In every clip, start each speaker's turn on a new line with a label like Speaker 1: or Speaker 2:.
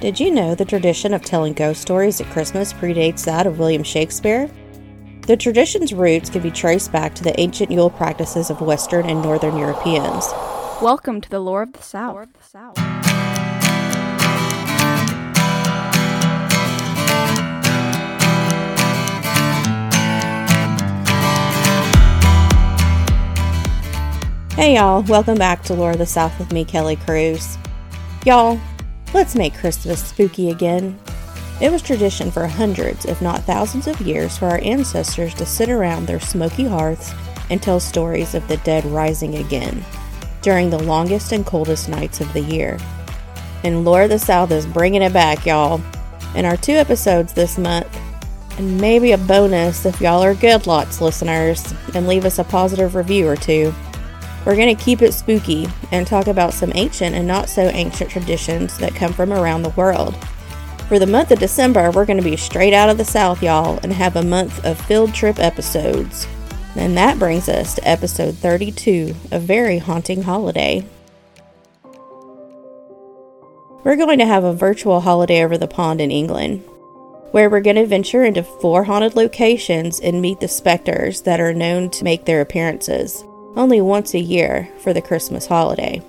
Speaker 1: Did you know the tradition of telling ghost stories at Christmas predates that of William Shakespeare? The tradition's roots can be traced back to the ancient Yule practices of Western and Northern Europeans.
Speaker 2: Welcome to the Lore of the South.
Speaker 1: Hey y'all, welcome back to Lore of the South with me, Kelly Cruz. Y'all, let's make Christmas spooky again. It was tradition for hundreds, if not thousands of years for our ancestors to sit around their smoky hearths and tell stories of the dead rising again during the longest and coldest nights of the year. And Lore of the South is bringing it back, y'all. In our two episodes this month, and maybe a bonus if y'all are good lots listeners and leave us a positive review or two. We're going to keep it spooky and talk about some ancient and not so ancient traditions that come from around the world. For the month of December, we're going to be straight out of the South, y'all, and have a month of field trip episodes. And that brings us to episode 32 A Very Haunting Holiday. We're going to have a virtual holiday over the pond in England, where we're going to venture into four haunted locations and meet the specters that are known to make their appearances only once a year for the Christmas holiday.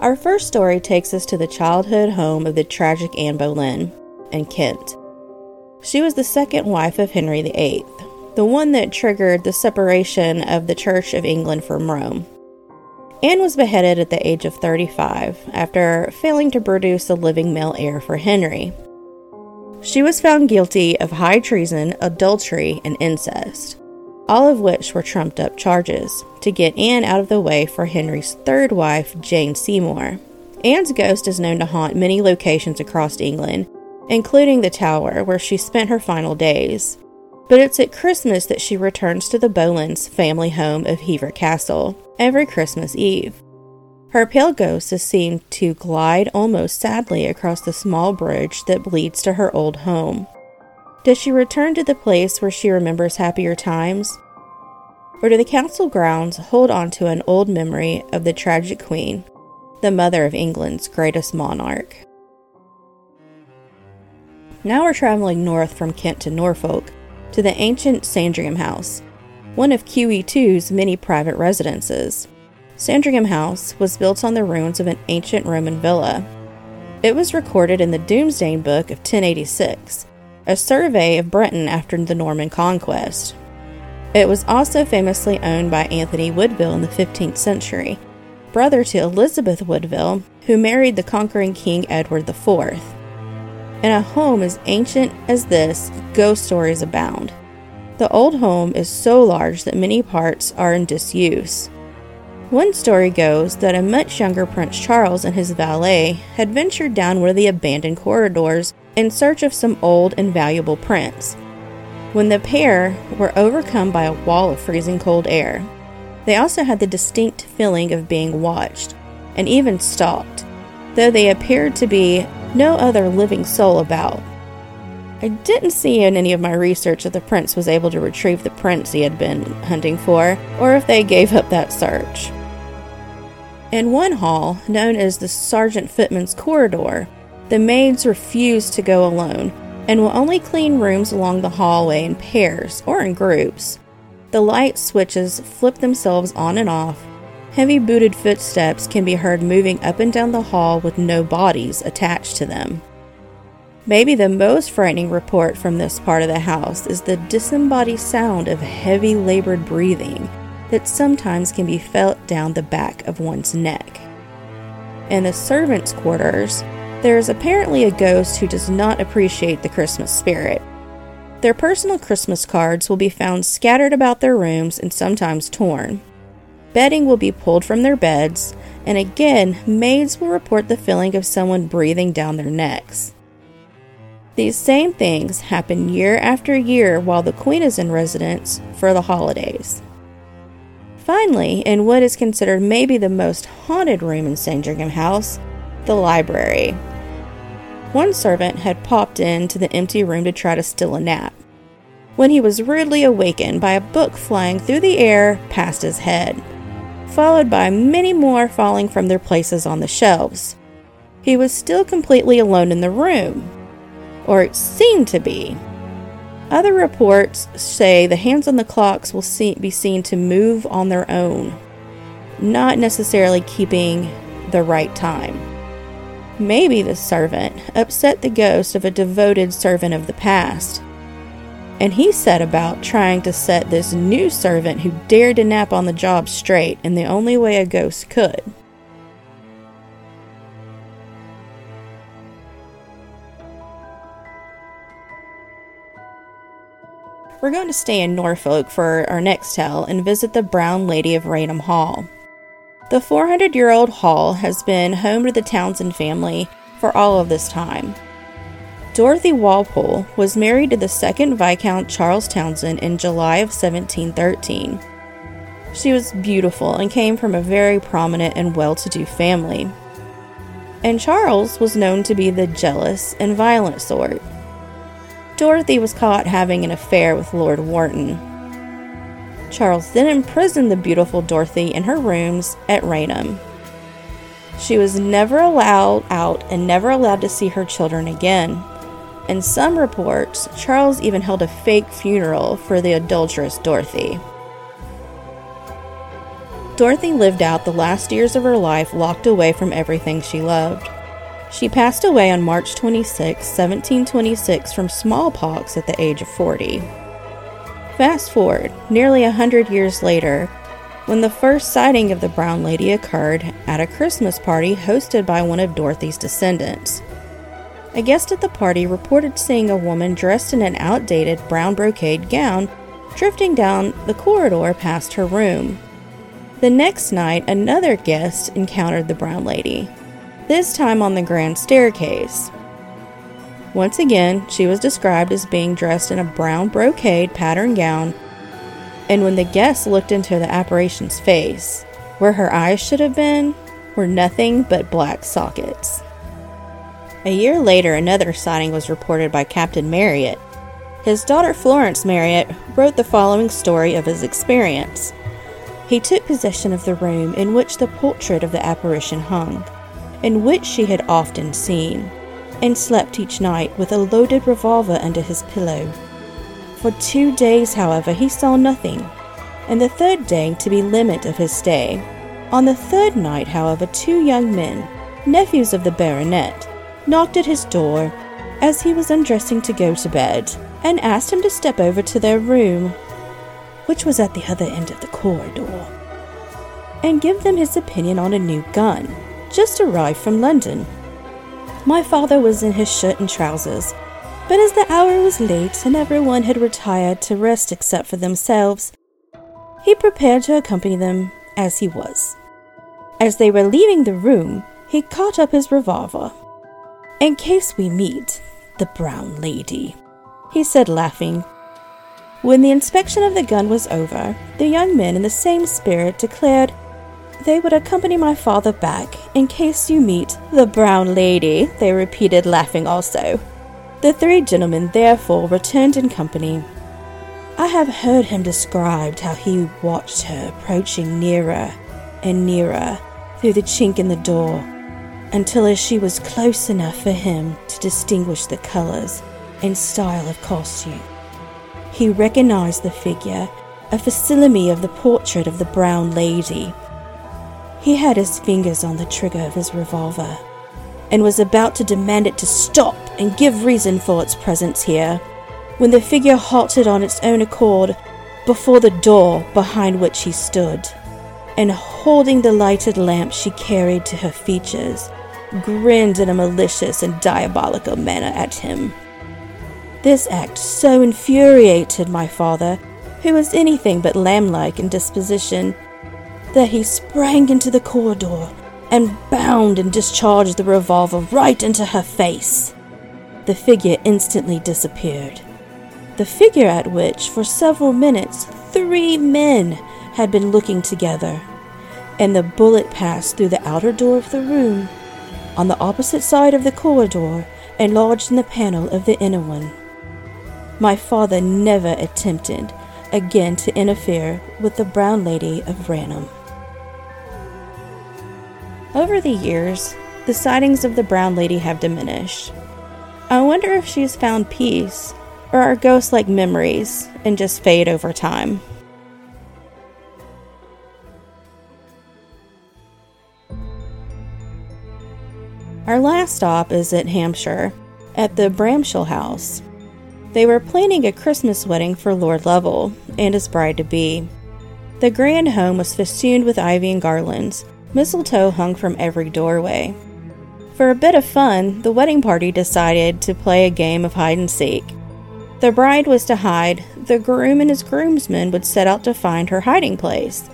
Speaker 1: Our first story takes us to the childhood home of the tragic Anne Boleyn in Kent. She was the second wife of Henry VIII, the one that triggered the separation of the Church of England from Rome. Anne was beheaded at the age of 35 after failing to produce a living male heir for Henry. She was found guilty of high treason, adultery, and incest all of which were trumped up charges to get Anne out of the way for Henry's third wife, Jane Seymour. Anne's ghost is known to haunt many locations across England, including the Tower, where she spent her final days. But it's at Christmas that she returns to the Boleyns' family home of Hever Castle every Christmas Eve. Her pale ghost is seen to glide almost sadly across the small bridge that leads to her old home. Does she return to the place where she remembers happier times? Or do the council grounds hold on to an old memory of the tragic queen, the mother of England's greatest monarch? Now we're traveling north from Kent to Norfolk to the ancient Sandringham House, one of QE2's many private residences. Sandringham House was built on the ruins of an ancient Roman villa. It was recorded in the Domesday Book of 1086 a survey of Britain after the Norman conquest. It was also famously owned by Anthony Woodville in the 15th century, brother to Elizabeth Woodville, who married the conquering King Edward IV. In a home as ancient as this, ghost stories abound. The old home is so large that many parts are in disuse. One story goes that a much younger Prince Charles and his valet had ventured down one of the abandoned corridors in search of some old and valuable prints. When the pair were overcome by a wall of freezing cold air, they also had the distinct feeling of being watched and even stalked, though they appeared to be no other living soul about. I didn't see in any of my research that the prince was able to retrieve the prints he had been hunting for, or if they gave up that search. In one hall, known as the Sergeant Footman's Corridor, the maids refuse to go alone and will only clean rooms along the hallway in pairs or in groups. The light switches flip themselves on and off. Heavy booted footsteps can be heard moving up and down the hall with no bodies attached to them. Maybe the most frightening report from this part of the house is the disembodied sound of heavy labored breathing that sometimes can be felt down the back of one's neck. In the servants' quarters, there is apparently a ghost who does not appreciate the Christmas spirit. Their personal Christmas cards will be found scattered about their rooms and sometimes torn. Bedding will be pulled from their beds, and again, maids will report the feeling of someone breathing down their necks. These same things happen year after year while the Queen is in residence for the holidays. Finally, in what is considered maybe the most haunted room in Sandringham House, the library. One servant had popped into the empty room to try to steal a nap, when he was rudely awakened by a book flying through the air past his head, followed by many more falling from their places on the shelves. he was still completely alone in the room, or it seemed to be. Other reports say the hands on the clocks will see, be seen to move on their own, not necessarily keeping the right time. Maybe the servant upset the ghost of a devoted servant of the past. And he set about trying to set this new servant who dared to nap on the job straight in the only way a ghost could. We're going to stay in Norfolk for our next tale and visit the Brown Lady of Raynham Hall. The 400 year old hall has been home to the Townshend family for all of this time. Dorothy Walpole was married to the second Viscount Charles Townshend in July of 1713. She was beautiful and came from a very prominent and well to do family. And Charles was known to be the jealous and violent sort. Dorothy was caught having an affair with Lord Wharton. Charles then imprisoned the beautiful Dorothy in her rooms at Raynham. She was never allowed out and never allowed to see her children again. In some reports, Charles even held a fake funeral for the adulterous Dorothy. Dorothy lived out the last years of her life locked away from everything she loved. She passed away on March 26, 1726, from smallpox at the age of 40. Fast forward, nearly a hundred years later, when the first sighting of the Brown Lady occurred at a Christmas party hosted by one of Dorothy's descendants. A guest at the party reported seeing a woman dressed in an outdated brown brocade gown drifting down the corridor past her room. The next night, another guest encountered the Brown Lady this time on the grand staircase. Once again, she was described as being dressed in a brown brocade pattern gown, and when the guests looked into the apparition's face, where her eyes should have been were nothing but black sockets. A year later, another sighting was reported by Captain Marriott. His daughter Florence Marriott wrote the following story of his experience. He took possession of the room in which the portrait of the apparition hung in which she had often seen, and slept each night with a loaded revolver under his pillow. For two days, however, he saw nothing, and the third day to be limit of his stay. On the third night, however, two young men, nephews of the baronet, knocked at his door as he was undressing to go to bed, and asked him to step over to their room, which was at the other end of the corridor, and give them his opinion on a new gun just arrived from London. My father was in his shirt and trousers, but as the hour was late and everyone had retired to rest except for themselves, he prepared to accompany them as he was. As they were leaving the room, he caught up his revolver. In case we meet the brown lady, he said, laughing. When the inspection of the gun was over, the young men, in the same spirit, declared they would accompany my father back in case you meet the brown lady, they repeated, laughing also. The three gentlemen therefore returned in company. I have heard him described how he watched her approaching nearer and nearer through the chink in the door, until as she was close enough for him to distinguish the colors and style of costume, he recognized the figure, a facsimile of the portrait of the brown lady he had his fingers on the trigger of his revolver and was about to demand it to stop and give reason for its presence here when the figure halted on its own accord before the door behind which he stood, and holding the lighted lamp she carried to her features, grinned in a malicious and diabolical manner at him. This act so infuriated my father, who was anything but lamb-like in disposition, that he sprang into the corridor and bound and discharged the revolver right into her face. The figure instantly disappeared. The figure at which, for several minutes, three men had been looking together, and the bullet passed through the outer door of the room, on the opposite side of the corridor, and lodged in the panel of the inner one. My father never attempted again to interfere with the brown lady of Raynham. Over the years, the sightings of the brown lady have diminished. I wonder if she's found peace, or are ghosts like memories and just fade over time. Our last stop is at Hampshire, at the Bramshill House. They were planning a Christmas wedding for Lord Lovell and his bride to be. The grand home was festooned with ivy and garlands. Mistletoe hung from every doorway. For a bit of fun, the wedding party decided to play a game of hide and seek. The bride was to hide, the groom and his groomsmen would set out to find her hiding place.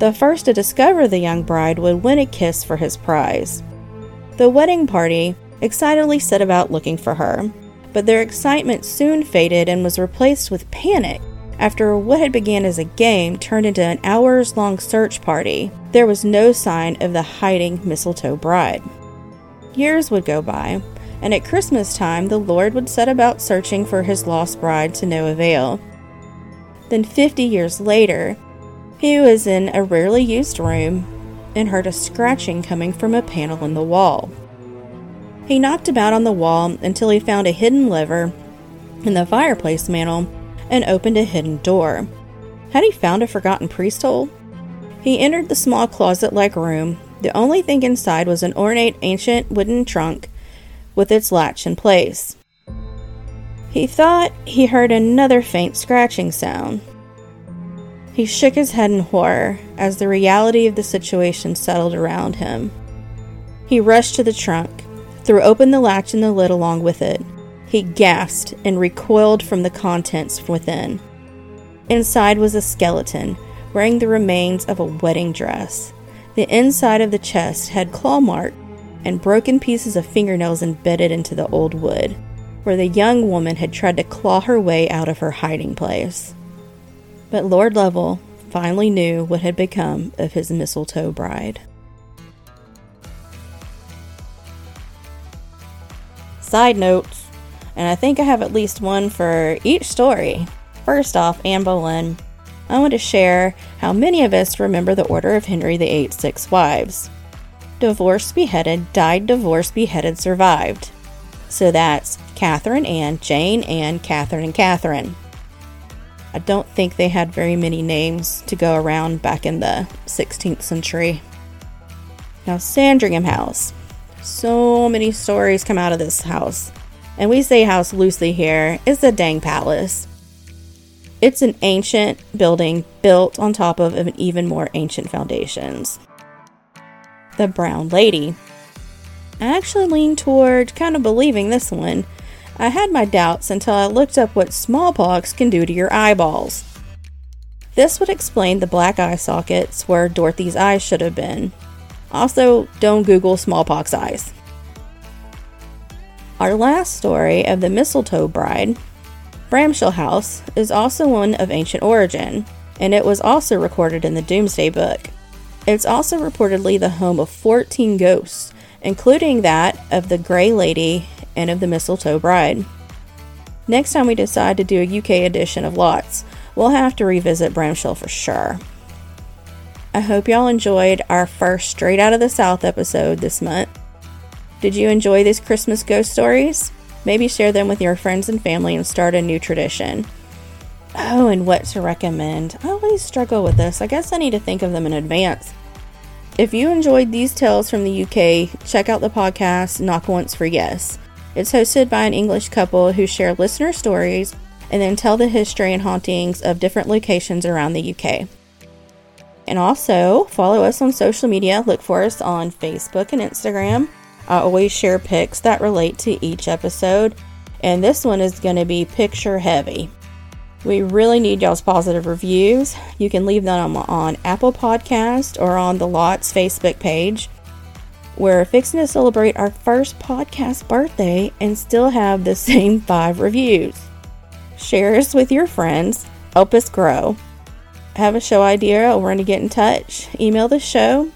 Speaker 1: The first to discover the young bride would win a kiss for his prize. The wedding party excitedly set about looking for her, but their excitement soon faded and was replaced with panic after what had begun as a game turned into an hours long search party. There was no sign of the hiding mistletoe bride. Years would go by, and at Christmas time the Lord would set about searching for his lost bride to no avail. Then, 50 years later, he was in a rarely used room and heard a scratching coming from a panel in the wall. He knocked about on the wall until he found a hidden lever in the fireplace mantel and opened a hidden door. Had he found a forgotten priest hole? He entered the small closet like room. The only thing inside was an ornate ancient wooden trunk with its latch in place. He thought he heard another faint scratching sound. He shook his head in horror as the reality of the situation settled around him. He rushed to the trunk, threw open the latch and the lid along with it. He gasped and recoiled from the contents within. Inside was a skeleton, wearing the remains of a wedding dress. The inside of the chest had claw marks and broken pieces of fingernails embedded into the old wood, where the young woman had tried to claw her way out of her hiding place. But Lord Lovell finally knew what had become of his mistletoe bride. Side notes, and I think I have at least one for each story. First off, Anne Boleyn. I want to share how many of us remember the Order of Henry VIII's six wives. Divorced, beheaded, died, divorced, beheaded, survived. So that's Catherine Anne, Jane Anne, Catherine, and Catherine. I don't think they had very many names to go around back in the 16th century. Now, Sandringham House. So many stories come out of this house. And we say house loosely here. It's a dang palace. It's an ancient building built on top of an even more ancient foundations. The Brown Lady. I actually lean toward kind of believing this one I had my doubts until I looked up what smallpox can do to your eyeballs. This would explain the black eye sockets where Dorothy's eyes should have been. Also, don't Google smallpox eyes. Our last story of the mistletoe bride, Bramshill House, is also one of ancient origin, and it was also recorded in the Domesday Book. It's also reportedly the home of 14 ghosts, including that of the Grey Lady and of the Mistletoe Bride. Next time we decide to do a UK edition of Lots, we'll have to revisit Bramshill for sure. I hope y'all enjoyed our first Straight Out of the South episode this month. Did you enjoy these Christmas ghost stories? Maybe share them with your friends and family and start a new tradition. Oh, and what to recommend? I always struggle with this. I guess I need to think of them in advance. If you enjoyed these tales from the UK, check out the podcast Knock Once for Yes. It's hosted by an English couple who share listener stories and then tell the history and hauntings of different locations around the UK. And also, follow us on social media. Look for us on Facebook and Instagram. I always share pics that relate to each episode, and this one is going to be picture heavy. We really need y'all's positive reviews. You can leave them on, Apple Podcast or on the Lots Facebook page. We're fixing to celebrate our first podcast birthday and still have the same five reviews. Share us with your friends, help us grow. Have a show idea or want to get in touch? Email the show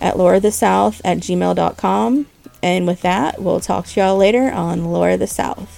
Speaker 1: at loreofthesouth at gmail.com. And with that, we'll talk to y'all later on Lore of the South.